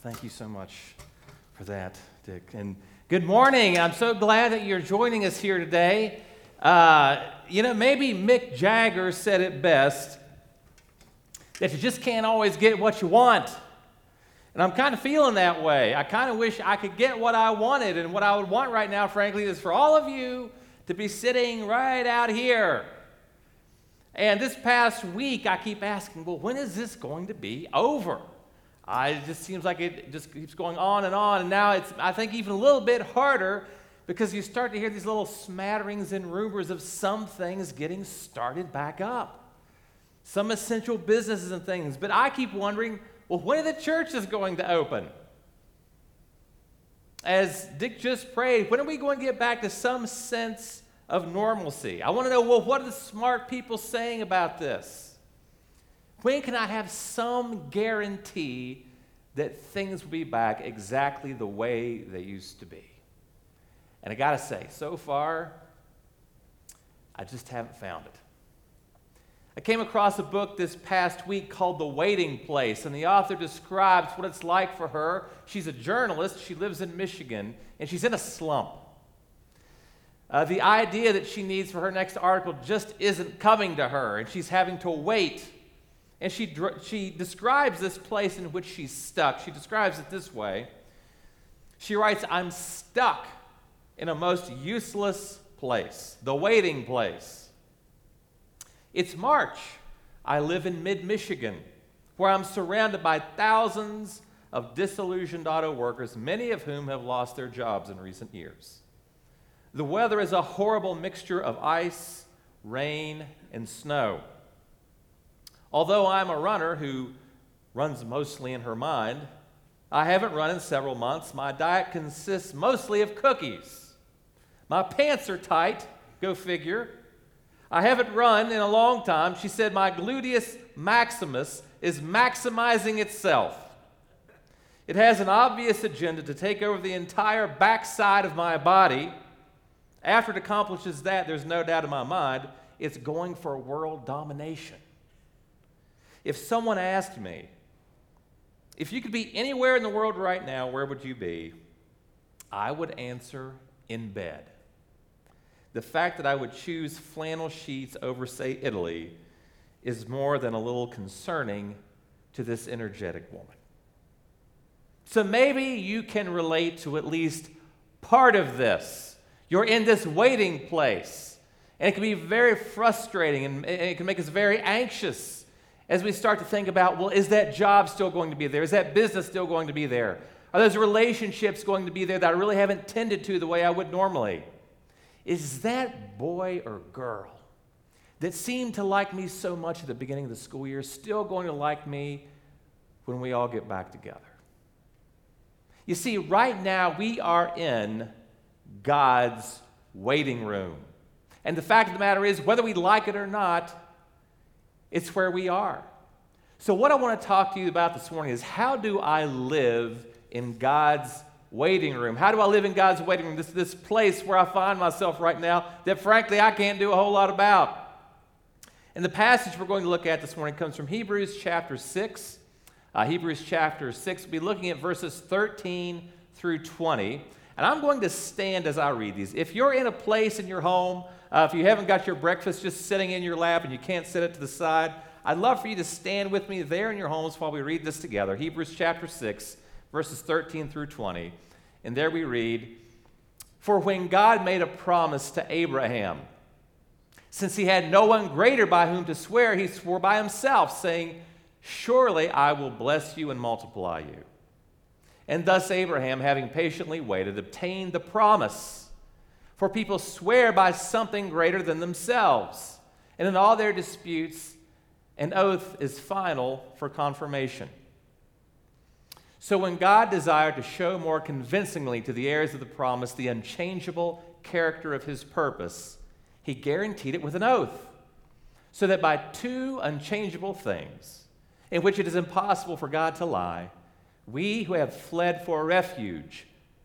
Thank you so much for that, Dick. And good morning. I'm so glad that you're joining us here today. Uh, you know, maybe Mick Jagger said it best that you just can't always get what you want. And I'm kind of feeling that way. I kind of wish I could get what I wanted. And what I would want right now, frankly, is for all of you to be sitting right out here. And this past week, I keep asking, well, when is this going to be over? It just seems like it just keeps going on and on. And now it's, I think, even a little bit harder because you start to hear these little smatterings and rumors of some things getting started back up, some essential businesses and things. But I keep wondering, well, when are the churches going to open? As Dick just prayed, when are we going to get back to some sense of normalcy? I want to know, well, what are the smart people saying about this? When can I have some guarantee that things will be back exactly the way they used to be? And I got to say, so far, I just haven't found it. I came across a book this past week called The Waiting Place, and the author describes what it's like for her. She's a journalist, she lives in Michigan, and she's in a slump. Uh, the idea that she needs for her next article just isn't coming to her, and she's having to wait and she, she describes this place in which she's stuck. She describes it this way She writes, I'm stuck in a most useless place, the waiting place. It's March. I live in mid Michigan, where I'm surrounded by thousands of disillusioned auto workers, many of whom have lost their jobs in recent years. The weather is a horrible mixture of ice, rain, and snow. Although I'm a runner who runs mostly in her mind, I haven't run in several months. My diet consists mostly of cookies. My pants are tight, go figure. I haven't run in a long time. She said my gluteus maximus is maximizing itself. It has an obvious agenda to take over the entire backside of my body. After it accomplishes that, there's no doubt in my mind, it's going for world domination. If someone asked me, if you could be anywhere in the world right now, where would you be? I would answer in bed. The fact that I would choose flannel sheets over, say, Italy is more than a little concerning to this energetic woman. So maybe you can relate to at least part of this. You're in this waiting place, and it can be very frustrating and it can make us very anxious as we start to think about well, is that job still going to be there? Is that business still going to be there? Are those relationships going to be there that I really haven't tended to the way I would normally? Is that boy or girl that seemed to like me so much at the beginning of the school year still going to like me when we all get back together? You see, right now we are in God's waiting room. And the fact of the matter is, whether we like it or not, it's where we are. So, what I want to talk to you about this morning is how do I live in God's waiting room? How do I live in God's waiting room? This, this place where I find myself right now that, frankly, I can't do a whole lot about. And the passage we're going to look at this morning comes from Hebrews chapter 6. Uh, Hebrews chapter 6, we'll be looking at verses 13 through 20. And I'm going to stand as I read these. If you're in a place in your home uh, if you haven't got your breakfast just sitting in your lap and you can't sit it to the side, I'd love for you to stand with me there in your homes while we read this together. Hebrews chapter 6, verses 13 through 20. And there we read For when God made a promise to Abraham, since he had no one greater by whom to swear, he swore by himself, saying, Surely I will bless you and multiply you. And thus Abraham, having patiently waited, obtained the promise. For people swear by something greater than themselves. And in all their disputes, an oath is final for confirmation. So when God desired to show more convincingly to the heirs of the promise the unchangeable character of his purpose, he guaranteed it with an oath. So that by two unchangeable things, in which it is impossible for God to lie, we who have fled for refuge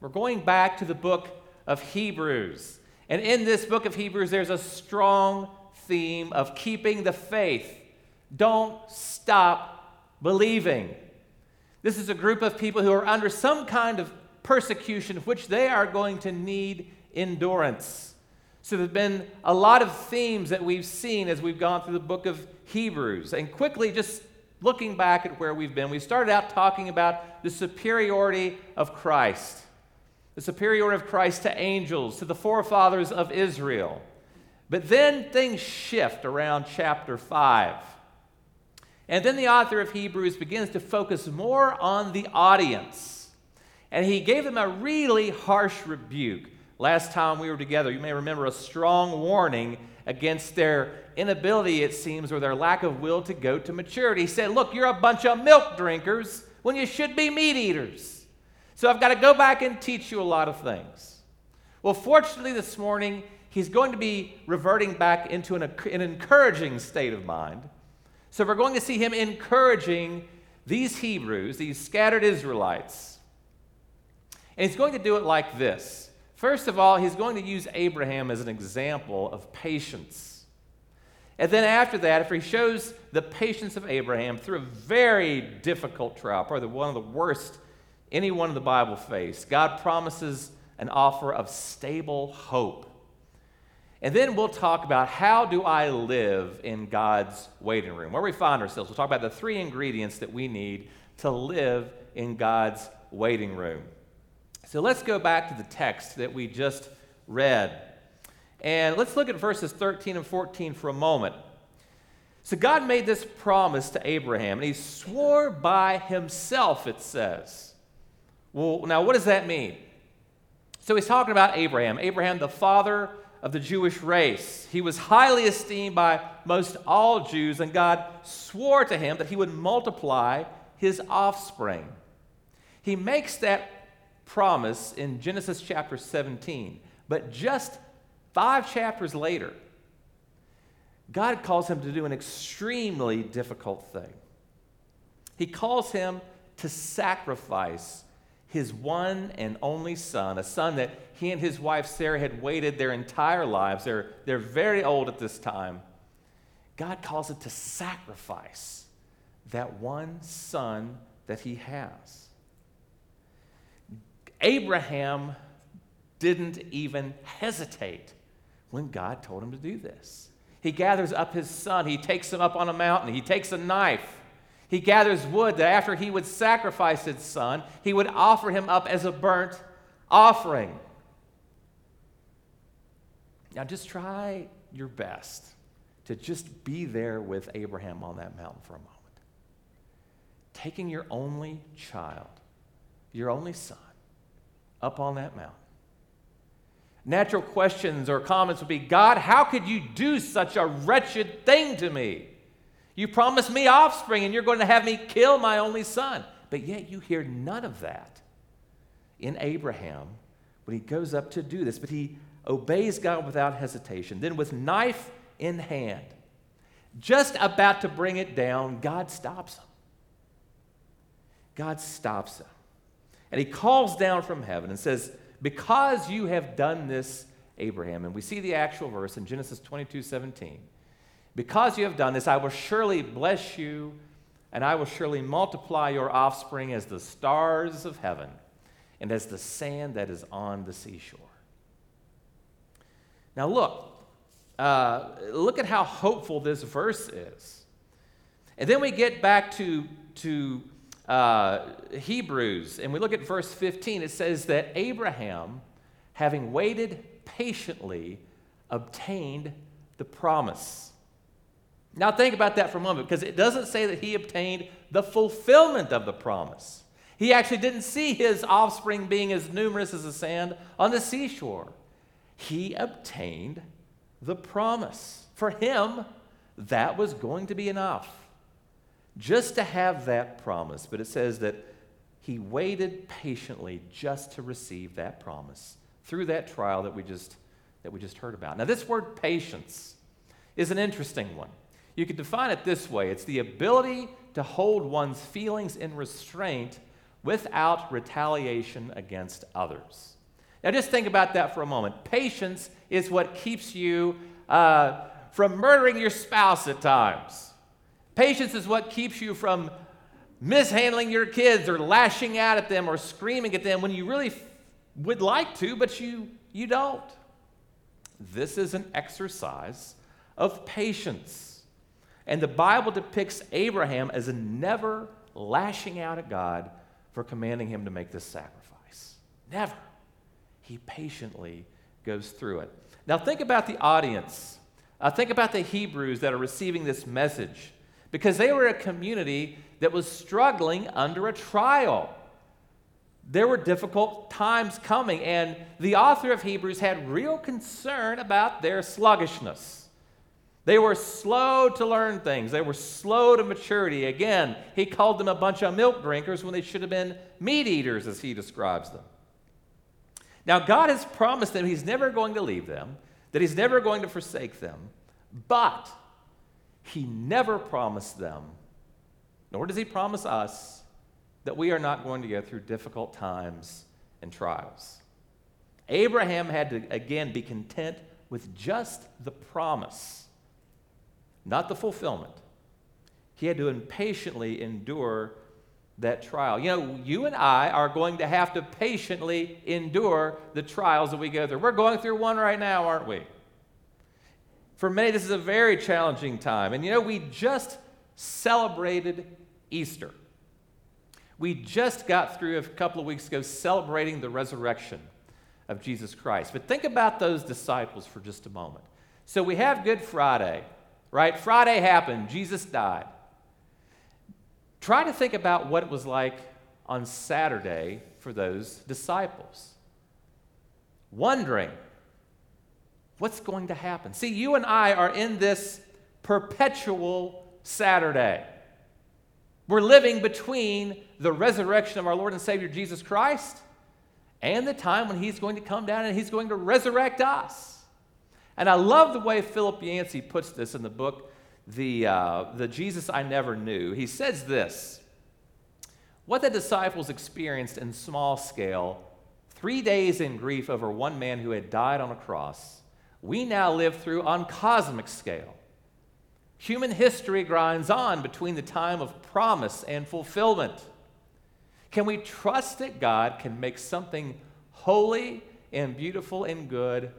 We're going back to the book of Hebrews. And in this book of Hebrews, there's a strong theme of keeping the faith. Don't stop believing. This is a group of people who are under some kind of persecution, which they are going to need endurance. So, there have been a lot of themes that we've seen as we've gone through the book of Hebrews. And quickly, just looking back at where we've been, we started out talking about the superiority of Christ, the superiority of Christ to angels, to the forefathers of Israel. But then things shift around chapter 5. And then the author of Hebrews begins to focus more on the audience. And he gave them a really harsh rebuke. Last time we were together, you may remember a strong warning against their inability, it seems, or their lack of will to go to maturity. He said, Look, you're a bunch of milk drinkers when you should be meat eaters. So I've got to go back and teach you a lot of things. Well, fortunately, this morning, he's going to be reverting back into an, an encouraging state of mind. So we're going to see him encouraging these Hebrews, these scattered Israelites. And he's going to do it like this First of all, he's going to use Abraham as an example of patience. And then after that, after he shows the patience of Abraham through a very difficult trial, probably one of the worst anyone in the Bible faced, God promises an offer of stable hope. And then we'll talk about how do I live in God's waiting room, where we find ourselves. We'll talk about the three ingredients that we need to live in God's waiting room. So let's go back to the text that we just read. And let's look at verses 13 and 14 for a moment. So God made this promise to Abraham, and he swore by himself, it says. Well, now what does that mean? So he's talking about Abraham, Abraham, the father of the Jewish race. He was highly esteemed by most all Jews, and God swore to him that he would multiply his offspring. He makes that promise in Genesis chapter 17. But just five chapters later, God calls him to do an extremely difficult thing. He calls him to sacrifice his one and only son, a son that he and his wife Sarah had waited their entire lives. They're, they're very old at this time. God calls it to sacrifice that one son that he has. Abraham didn't even hesitate when God told him to do this. He gathers up his son, he takes him up on a mountain, he takes a knife. He gathers wood that after he would sacrifice his son, he would offer him up as a burnt offering. Now, just try your best to just be there with Abraham on that mountain for a moment. Taking your only child, your only son, up on that mountain. Natural questions or comments would be God, how could you do such a wretched thing to me? You promised me offspring and you're going to have me kill my only son. But yet you hear none of that in Abraham when he goes up to do this. But he obeys God without hesitation. Then, with knife in hand, just about to bring it down, God stops him. God stops him. And he calls down from heaven and says, Because you have done this, Abraham, and we see the actual verse in Genesis 22 17. Because you have done this, I will surely bless you, and I will surely multiply your offspring as the stars of heaven and as the sand that is on the seashore. Now, look, uh, look at how hopeful this verse is. And then we get back to, to uh, Hebrews, and we look at verse 15, it says that Abraham, having waited patiently, obtained the promise. Now, think about that for a moment because it doesn't say that he obtained the fulfillment of the promise. He actually didn't see his offspring being as numerous as the sand on the seashore. He obtained the promise. For him, that was going to be enough just to have that promise. But it says that he waited patiently just to receive that promise through that trial that we just, that we just heard about. Now, this word patience is an interesting one. You could define it this way it's the ability to hold one's feelings in restraint without retaliation against others. Now, just think about that for a moment. Patience is what keeps you uh, from murdering your spouse at times. Patience is what keeps you from mishandling your kids or lashing out at them or screaming at them when you really f- would like to, but you, you don't. This is an exercise of patience. And the Bible depicts Abraham as never lashing out at God for commanding him to make this sacrifice. Never. He patiently goes through it. Now, think about the audience. Uh, think about the Hebrews that are receiving this message because they were a community that was struggling under a trial. There were difficult times coming, and the author of Hebrews had real concern about their sluggishness. They were slow to learn things. They were slow to maturity. Again, he called them a bunch of milk drinkers when they should have been meat eaters, as he describes them. Now, God has promised them He's never going to leave them, that He's never going to forsake them, but He never promised them nor does he promise us that we are not going to go through difficult times and trials. Abraham had to, again, be content with just the promise, not the fulfillment. He had to impatiently endure that trial. You know, you and I are going to have to patiently endure the trials that we go through. We're going through one right now, aren't we? For many, this is a very challenging time. And you know, we just celebrated Easter. We just got through a couple of weeks ago celebrating the resurrection of Jesus Christ. But think about those disciples for just a moment. So we have Good Friday, right? Friday happened, Jesus died. Try to think about what it was like on Saturday for those disciples. Wondering, what's going to happen? See, you and I are in this perpetual Saturday. We're living between the resurrection of our Lord and Savior Jesus Christ and the time when He's going to come down and He's going to resurrect us. And I love the way Philip Yancey puts this in the book, the, uh, the Jesus I Never Knew. He says this What the disciples experienced in small scale, three days in grief over one man who had died on a cross, we now live through on cosmic scale Human history grinds on between the time of promise and fulfillment. Can we trust that God can make something holy and beautiful and good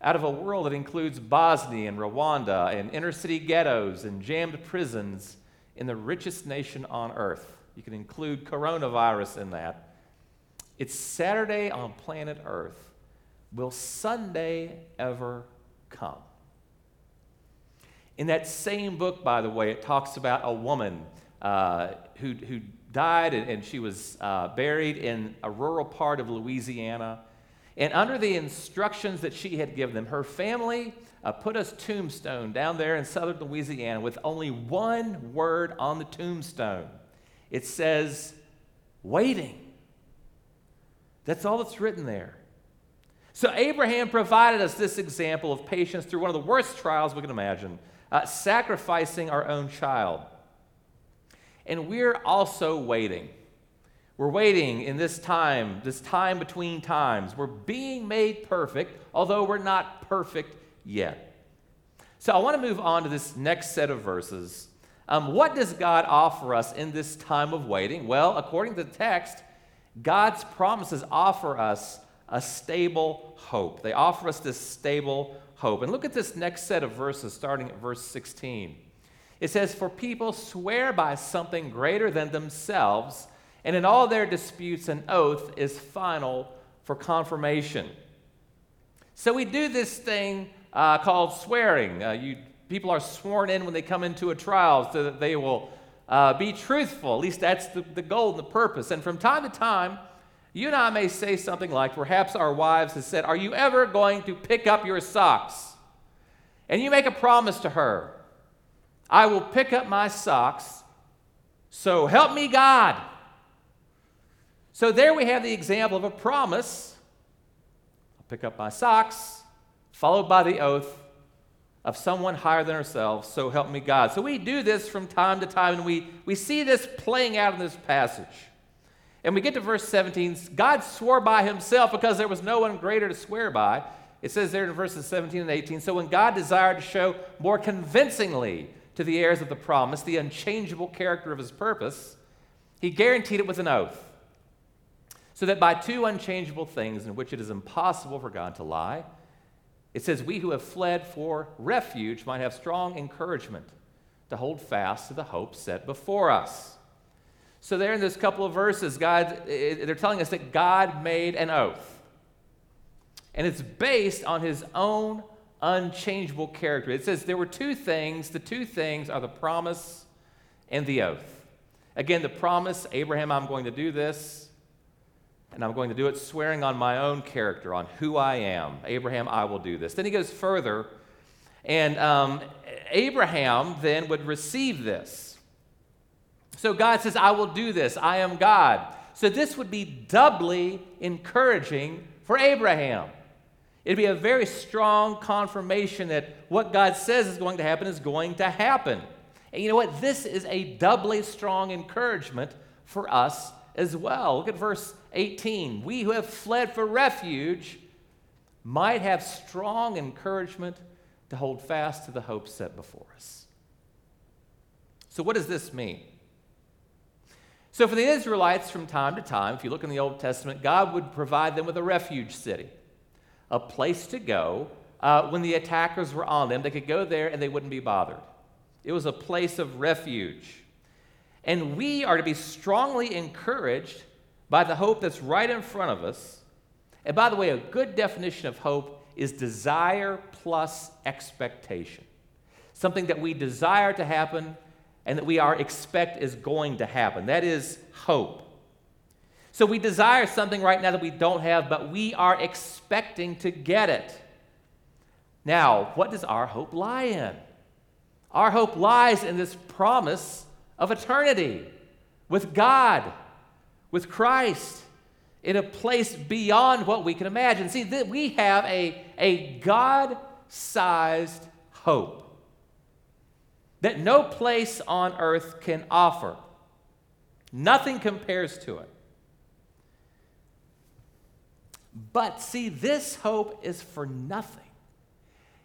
out of a world that includes Bosnia and Rwanda and inner city ghettos and jammed prisons in the richest nation on earth? You can include coronavirus in that. It's Saturday on planet Earth. Will Sunday ever come? In that same book, by the way, it talks about a woman uh, who, who died and, she was uh, buried in a rural part of Louisiana. And under the instructions that she had given them, her family uh, put a tombstone down there in southern Louisiana with only one word on the tombstone. It says, waiting. That's all that's written there. So Abraham provided us this example of patience through one of the worst trials we can imagine uh, sacrificing our own child. And we're also waiting. We're waiting in this time, this time between times. We're being made perfect, although we're not perfect yet. So I want to move on to this next set of verses. Um, what does God offer us in this time of waiting? Well, according to the text, God's promises offer us a stable hope. They offer us this stable hope. And look at this next set of verses, starting at verse 16. It says, For people swear by something greater than themselves, and in all their disputes, an oath is final for confirmation. So we do this thing uh, called swearing. Uh, you, people are sworn in when they come into a trial so that they will uh, be truthful. At least that's the, the goal and the purpose. And from time to time, you and I may say something like, perhaps our wives have said, Are you ever going to pick up your socks? And you make a promise to her, I will pick up my socks, so help me God. So there we have the example of a promise. I'll pick up my socks, followed by the oath of someone higher than ourselves, so help me God. So we do this from time to time, and we, we see this playing out in this passage. And we get to verse 17 God swore by himself because there was no one greater to swear by. It says there in verses 17 and 18 So when God desired to show more convincingly to the heirs of the promise the unchangeable character of his purpose, he guaranteed it with an oath. So that by two unchangeable things in which it is impossible for God to lie, it says, We who have fled for refuge might have strong encouragement to hold fast to the hope set before us. So, there in this couple of verses, God, they're telling us that God made an oath. And it's based on his own unchangeable character. It says there were two things. The two things are the promise and the oath. Again, the promise Abraham, I'm going to do this, and I'm going to do it swearing on my own character, on who I am. Abraham, I will do this. Then he goes further, and um, Abraham then would receive this. So God says, I will do this. I am God. So this would be doubly encouraging for Abraham. It'd be a very strong confirmation that what God says is going to happen is going to happen. And you know what? This is a doubly strong encouragement for us as well. Look at verse 18. We who have fled for refuge might have strong encouragement to hold fast to the hope set before us. So, what does this mean? So, for the Israelites, from time to time, if you look in the Old Testament, God would provide them with a refuge city a place to go uh, when the attackers were on them. They could go there and they wouldn't be bothered. It was a place of refuge. And we are to be strongly encouraged by the hope that's right in front of us. And by the way, a good definition of hope is desire plus expectation. Something that we desire to happen and that we are expect is going to happen. That is hope. So we desire something right now that we don't have, but we are expecting to get it. Now, what does our hope lie in? Our hope lies in this promise of eternity with God, with Christ, in a place beyond what we can imagine. See, we have a, a God sized hope that no place on earth can offer. Nothing compares to it. But see, this hope is for nothing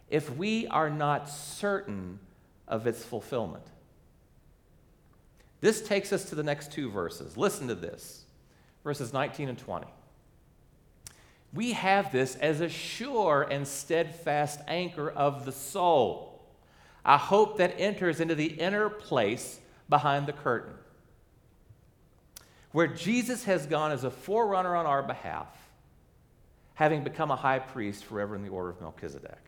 if we are not certain of its fulfillment. This takes us to the next two verses. Listen to this verses 19 and 20. We have this as a sure and steadfast anchor of the soul, a hope that enters into the inner place behind the curtain, where Jesus has gone as a forerunner on our behalf having become a high priest forever in the order of Melchizedek.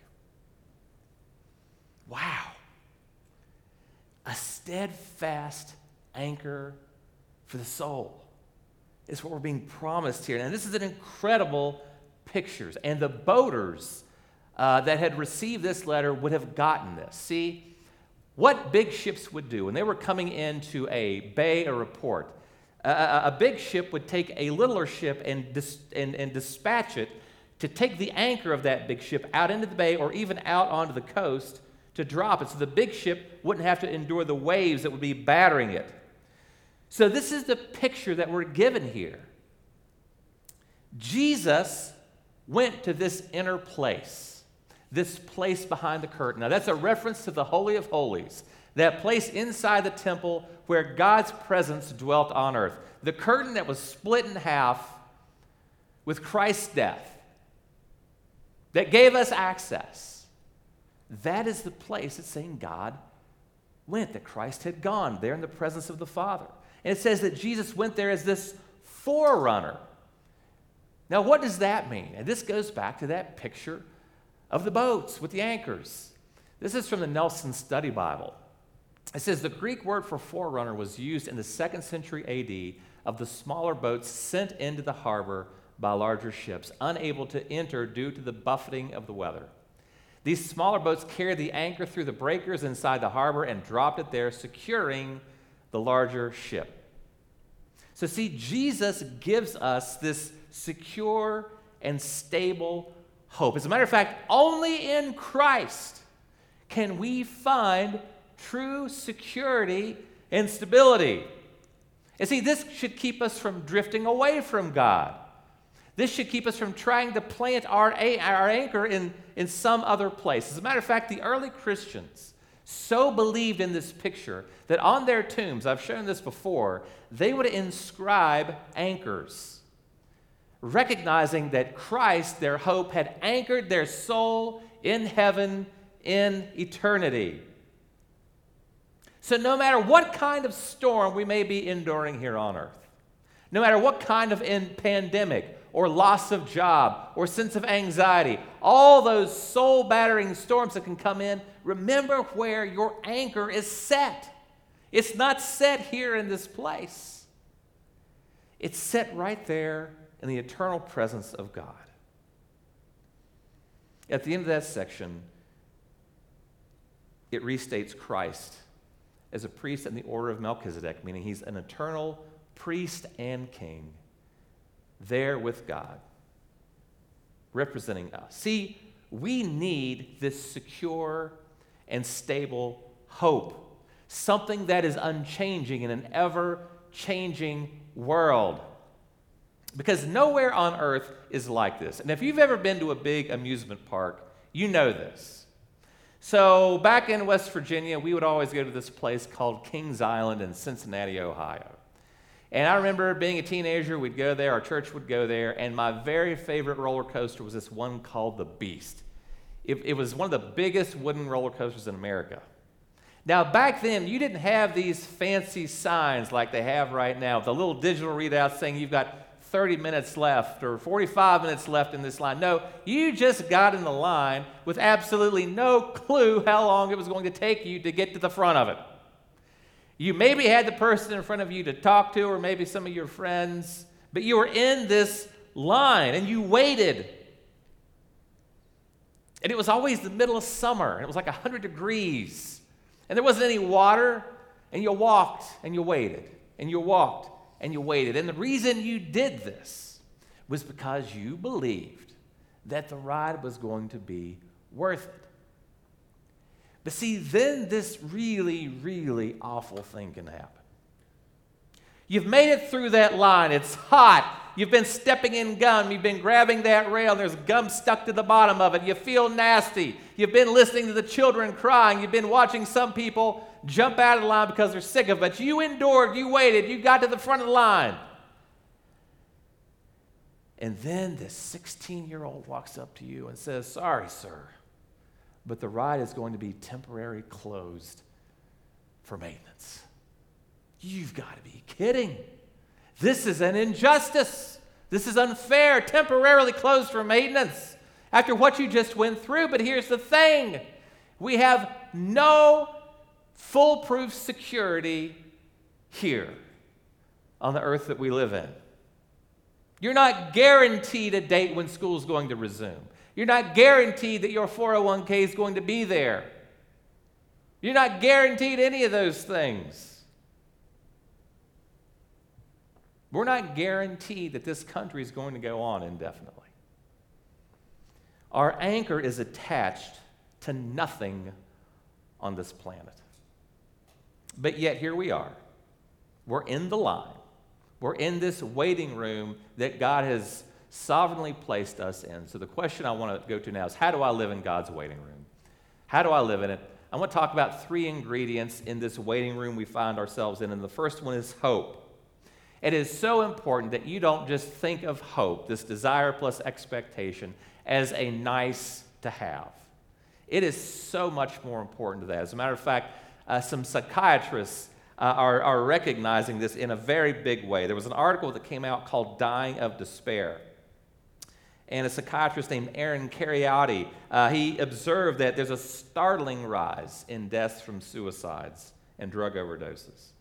Wow. A steadfast anchor for the soul is what we're being promised here. And this is an incredible picture. And the boaters uh, that had received this letter would have gotten this. See, what big ships would do when they were coming into a bay or a port, a, a big ship would take a littler ship and, dis, and, and dispatch it to take the anchor of that big ship out into the bay or even out onto the coast to drop it so the big ship wouldn't have to endure the waves that would be battering it. So, this is the picture that we're given here. Jesus went to this inner place, this place behind the curtain. Now, that's a reference to the Holy of Holies that place inside the temple where God's presence dwelt on earth. The curtain that was split in half with Christ's death, that gave us access. That is the place it's saying God went, that Christ had gone there in the presence of the Father. And it says that Jesus went there as this forerunner. Now, what does that mean? And this goes back to that picture of the boats with the anchors. This is from the Nelson Study Bible. It says the Greek word for forerunner was used in the second century AD of the smaller boats sent into the harbor by larger ships, unable to enter due to the buffeting of the weather. These smaller boats carried the anchor through the breakers inside the harbor and dropped it there, securing the larger ship. So, see, Jesus gives us this secure and stable hope. As a matter of fact, only in Christ can we find true security and stability. And see, this should keep us from drifting away from God. This should keep us from trying to plant our, our anchor in, in some other place. As a matter of fact, the early Christians so believed in this picture that on their tombs, I've shown this before, they would inscribe anchors, recognizing that Christ, their hope, had anchored their soul in heaven in eternity. So, no matter what kind of storm we may be enduring here on earth, no matter what kind of pandemic or loss of job or sense of anxiety, all those soul battering storms that can come in, remember where your anchor is set. It's not set here in this place, it's set right there in the eternal presence of God. At the end of that section, it restates Christ as a priest in the order of Melchizedek, meaning he's an eternal priest and king there with God, representing us. See, we need this secure and stable hope, something that is unchanging in an ever changing world. Because nowhere on earth is like this. And if you've ever been to a big amusement park, you know this. So, back in West Virginia, we would always go to this place called Kings Island in Cincinnati, Ohio. And I remember being a teenager, we'd go there, our church would go there, and my very favorite roller coaster was this one called the Beast. It, it, was one of the biggest wooden roller coasters in America. Now, back then, you didn't have these fancy signs like they have right now, the little digital readout saying you've got 30 minutes left or 45 minutes left in this line. No, you just got in the line with absolutely no clue how long it was going to take you to get to the front of it. You maybe had the person in front of you to talk to, or maybe some of your friends, but you were in this line and you waited. And it was always the middle of summer, and it was like 100 degrees, and there wasn't any water, and you walked and you waited, and you walked and you waited. And the reason you did this was because you believed that the ride was going to be worth it. But see, then this really, really awful thing can happen. You've made it through that line. It's hot. You've been stepping in gum. You've been grabbing that rail. And there's gum stuck to the bottom of it. You feel nasty. You've been listening to the children crying. You've been watching some people jump out of the line because they're sick of it. You endured. You waited. You got to the front of the line. And then this 16 year old walks up to you and says, Sorry, sir but the ride is going to be temporarily closed for maintenance. You've got to be kidding. This is an injustice. This is unfair, temporarily closed for maintenance after what you just went through. But here's the thing we have no foolproof security here on the earth that we live in. You're not guaranteed a date when school's going to resume. You're not guaranteed that your 401k is going to be there. You're not guaranteed any of those things. We're not guaranteed that this country is going to go on indefinitely. Our anchor is attached to nothing on this planet. But yet, here we are. We're in the line. We're in this waiting room that God has sovereignly placed us in. So the question I want to go to now is how do I live in God's waiting room? How do I live in it? I want to talk about three ingredients in this waiting room we find ourselves in. And the first one is hope. It is so important that you don't just think of hope, this desire plus expectation, as a nice to have. It is so much more important to that. As a matter of fact, uh, some psychiatrists uh, are, are recognizing this in a very big way. There was an article that came out called Dying of Despair and a psychiatrist named Aaron Kheriaty, uh, he observed that there's a startling rise in deaths from suicides and drug overdoses.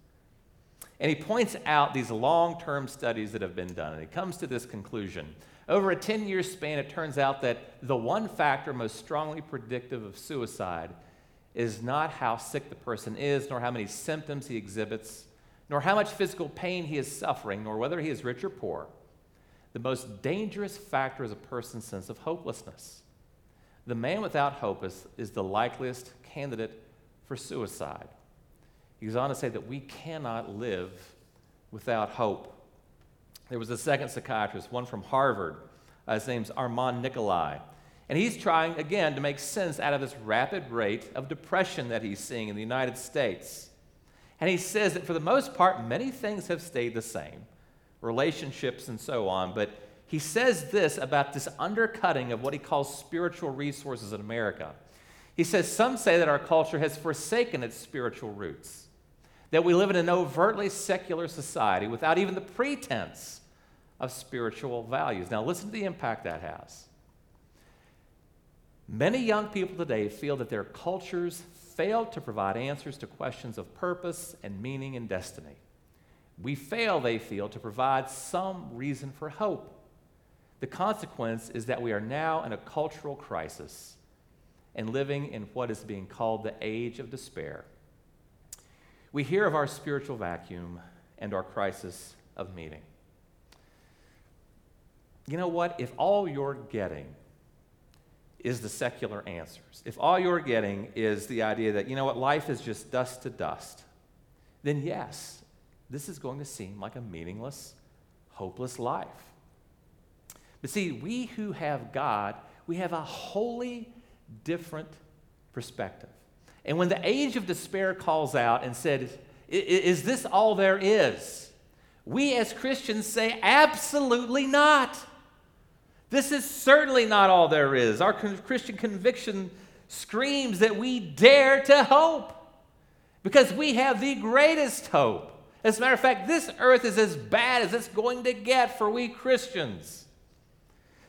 And he points out these long term studies that have been done, and he comes to this conclusion. Over a 10 year span, it turns out that the one factor most strongly predictive of suicide is not how sick the person is, nor how many symptoms he exhibits, nor how much physical pain he is suffering, nor whether he is rich or poor. The most dangerous factor is a person's sense of hopelessness. The man without hope is, is the likeliest candidate for suicide. He goes on to say that we cannot live without hope. There was a second psychiatrist, one from Harvard. Uh, his name's Armand Nicholi. And he's trying, again, to make sense out of this rapid rate of depression that he's seeing in the United States. And he says that for the most part, many things have stayed the same relationships and so on. But he says this about this undercutting of what he calls spiritual resources in America. He says, Some say that our culture has forsaken its spiritual roots, that we live in an overtly secular society without even the pretense of spiritual values. Now, listen to the impact that has. Many young people today feel that their cultures failed to provide answers to questions of purpose and meaning and destiny. We fail, they feel, to provide some reason for hope. The consequence is that we are now in a cultural crisis and living in what is being called the age of despair. We hear of our spiritual vacuum and our crisis of meaning. You know what? If all you're getting is the secular answers, if all you're getting is the idea that, you know what, life is just dust to dust, then yes, this is going to seem like a meaningless, hopeless life. But see, we who have God, we have a wholly different perspective. And when the age of despair calls out and said, Is this all there is? We as Christians say, Absolutely not. This is certainly not all there is. Our Christian conviction screams that we dare to hope because we have the greatest hope. As a matter of fact, this earth is as bad as it's going to get for we Christians.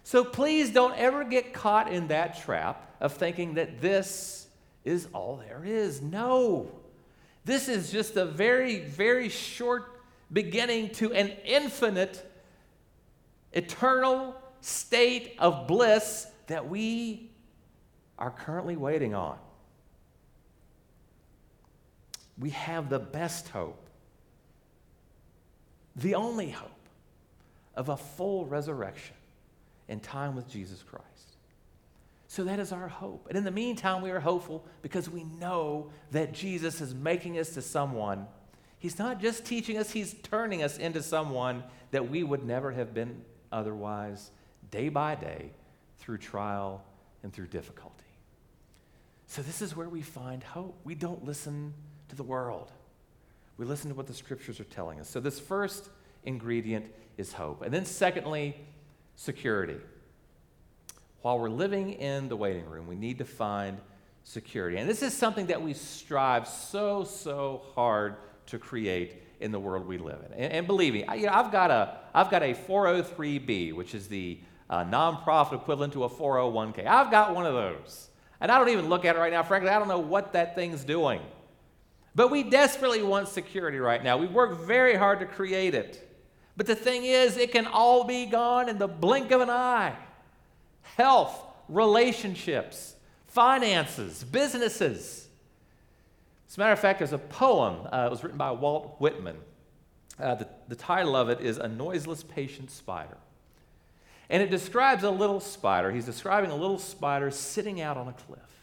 So please don't ever get caught in that trap of thinking that this is all there is. No. This is just a very, very short beginning to an infinite, eternal state of bliss that we are currently waiting on. We have the best hope, the only hope of a full resurrection in time with Jesus Christ. So that is our hope. And in the meantime, we are hopeful because we know that Jesus is making us to someone. He's not just teaching us, He's turning us into someone that we would never have been otherwise day by day through trial and through difficulty. So, this is where we find hope. We don't listen to the world, we listen to what the scriptures are telling us. So, this first ingredient is hope. And then, secondly, security. While we're living in the waiting room, we need to find security. And this is something that we strive so, so hard to create in the world we live in. And, and believe me, I, you know, I've, got a, I've got a 403B, which is the a nonprofit equivalent to a 401k. I've got one of those. And I don't even look at it right now. Frankly, I don't know what that thing's doing. But we desperately want security right now. We work very hard to create it. But the thing is, it can all be gone in the blink of an eye. Health, relationships, finances, businesses. As a matter of fact, there's a poem. Uh, it was written by Walt Whitman. Uh, the, the title of it is A Noiseless Patient Spider. And it describes a little spider. He's describing a little spider sitting out on a cliff.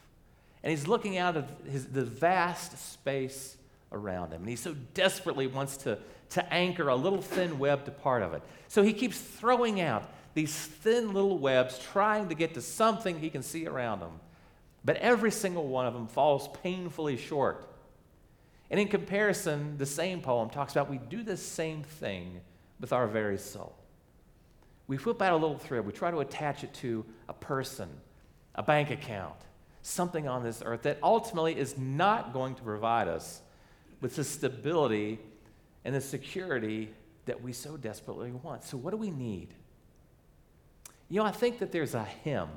And he's looking out of his, the vast space around him. And he so desperately wants to, to anchor a little thin web to part of it. So he keeps throwing out these thin little webs, trying to get to something he can see around him. But every single one of them falls painfully short. And in comparison, the same poem talks about we do the same thing with our very soul we whip out a little thread, we try to attach it to a person, a bank account, something on this earth that ultimately is not going to provide us with the stability and the security that we so desperately want. So, what do we need? You know, I think that there's a hymn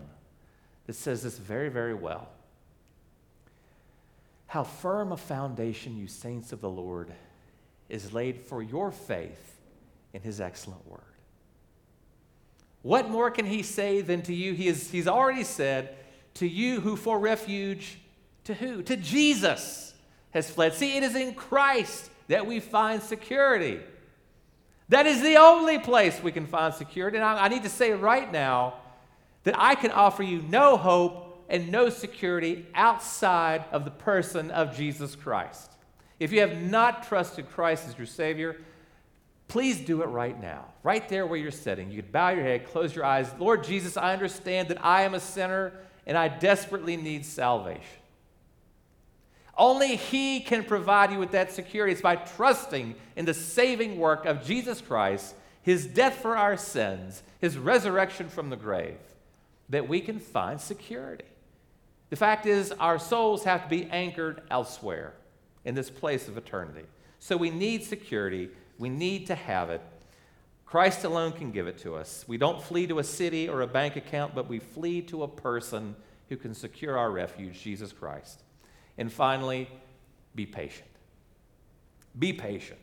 that says this very, very well. How firm a foundation, you saints of the Lord, is laid for your faith in his excellent word. What more can he say than to you? He is, he's already said, to you who for refuge, to who? To Jesus has fled. See, it is in Christ that we find security. That is the only place we can find security. And I, I need to say right now that I can offer you no hope and no security outside of the person of Jesus Christ. If you have not trusted Christ as your Savior, please do it right now, right there where you're sitting. You could bow your head, close your eyes. Lord Jesus, I understand that I am a sinner and I desperately need salvation. Only He can provide you with that security. It's by trusting in the saving work of Jesus Christ, His death for our sins, His resurrection from the grave, that we can find security. The fact is, our souls have to be anchored elsewhere in this place of eternity. So we need security, we need to have it. Christ alone can give it to us. We don't flee to a city or a bank account, but we flee to a person who can secure our refuge, Jesus Christ. And finally, be patient. Be patient.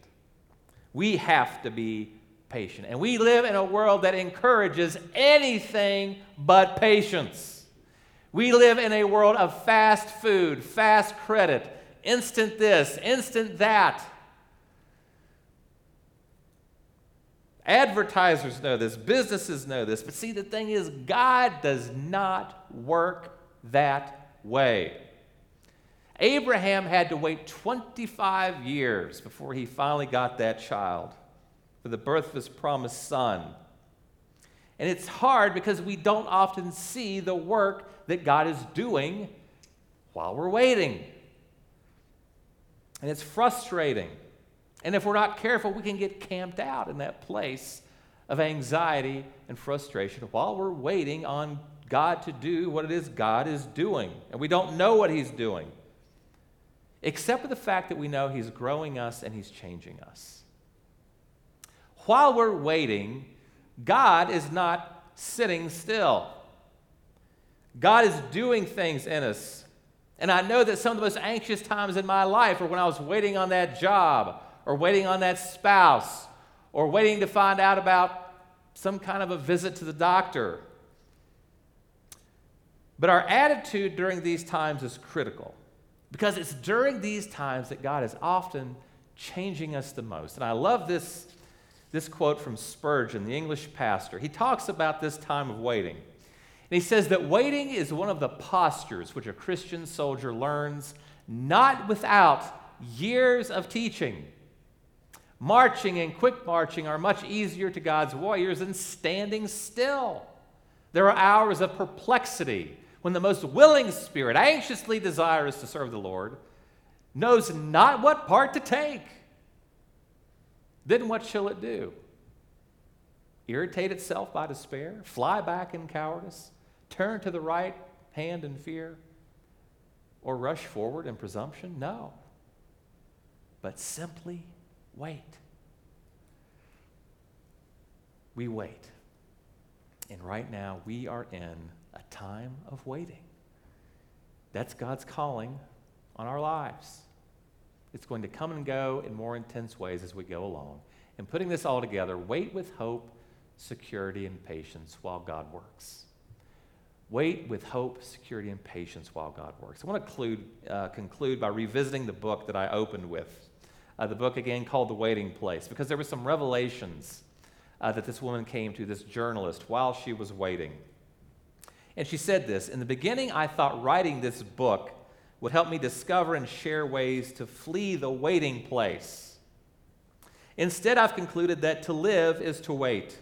We have to be patient. And we live in a world that encourages anything but patience. We live in a world of fast food, fast credit, instant this, instant that. Advertisers know this, businesses know this, but see, the thing is, God does not work that way. Abraham had to wait 25 years before he finally got that child for the birth of his promised son. And it's hard because we don't often see the work that God is doing while we're waiting. And it's frustrating. And if we're not careful, we can get camped out in that place of anxiety and frustration while we're waiting on God to do what it is God is doing. And we don't know what He's doing except for the fact that we know He's growing us and He's changing us. While we're waiting, God is not sitting still. God is doing things in us. And I know that some of the most anxious times in my life are when I was waiting on that job, or waiting on that spouse, or waiting to find out about some kind of a visit to the doctor. But our attitude during these times is critical. Because it's during these times that God is often changing us the most. And I love this, this quote from Spurgeon, the English pastor. He talks about this time of waiting. And he says that waiting is one of the postures which a Christian soldier learns not without years of teaching. Marching and quick marching are much easier to God's warriors than standing still. There are hours of perplexity when the most willing spirit, anxiously desirous to serve the Lord, knows not what part to take, then what shall it do? Irritate itself by despair? Fly back in cowardice? Turn to the right hand in fear? Or rush forward in presumption? No. But simply wait. We wait. And right now, we are in a time of waiting. That's God's calling on our lives. It's going to come and go in more intense ways as we go along. And putting this all together, wait with hope, security, and patience while God works. Wait with hope, security, and patience while God works. I want to conclude, uh, conclude by revisiting the book that I opened with. Uh, the book, again, called The Waiting Place, because there were some revelations uh, that this woman came to, this journalist, while she was waiting. And she said this In the beginning, I thought writing this book would help me discover and share ways to flee the waiting place. Instead, I've concluded that to live is to wait.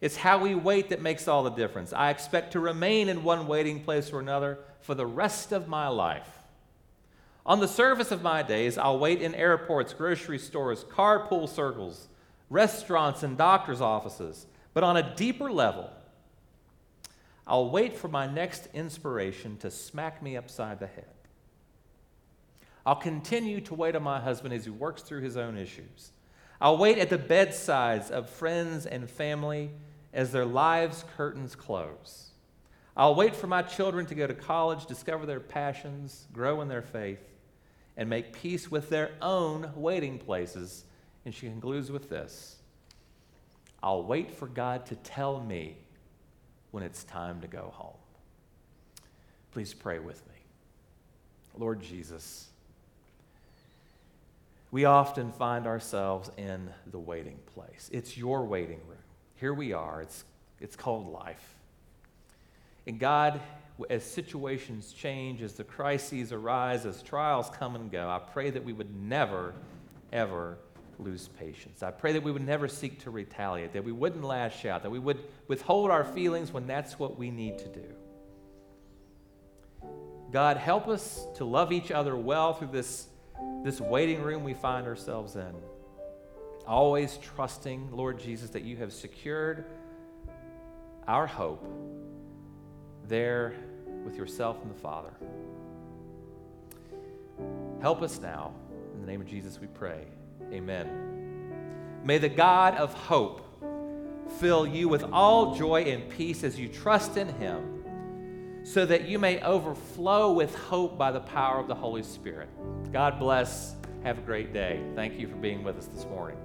It's how we wait that makes all the difference. I expect to remain in one waiting place or another for the rest of my life. On the surface of my days, I'll wait in airports, grocery stores, carpool circles, restaurants, and doctor's offices. But on a deeper level, I'll wait for my next inspiration to smack me upside the head. I'll continue to wait on my husband as he works through his own issues. I'll wait at the bedsides of friends and family as their lives' curtains close. I'll wait for my children to go to college, discover their passions, grow in their faith, and make peace with their own waiting places. And she concludes with this I'll wait for God to tell me when it's time to go home. Please pray with me. Lord Jesus, we often find ourselves in the waiting place. It's your waiting room. Here we are. It's, it's called life. And God, as situations change, as the crises arise, as trials come and go, I pray that we would never, ever lose patience. I pray that we would never seek to retaliate, that we wouldn't lash out, that we would withhold our feelings when that's what we need to do. God, help us to love each other well through this this waiting room we find ourselves in. Always trusting, Lord Jesus, that you have secured our hope there with yourself and the Father. Help us now. In the name of Jesus, we pray. Amen. May the God of hope fill you with all joy and peace as you trust in him so that you may overflow with hope by the power of the Holy Spirit. God bless. Have a great day. Thank you for being with us this morning.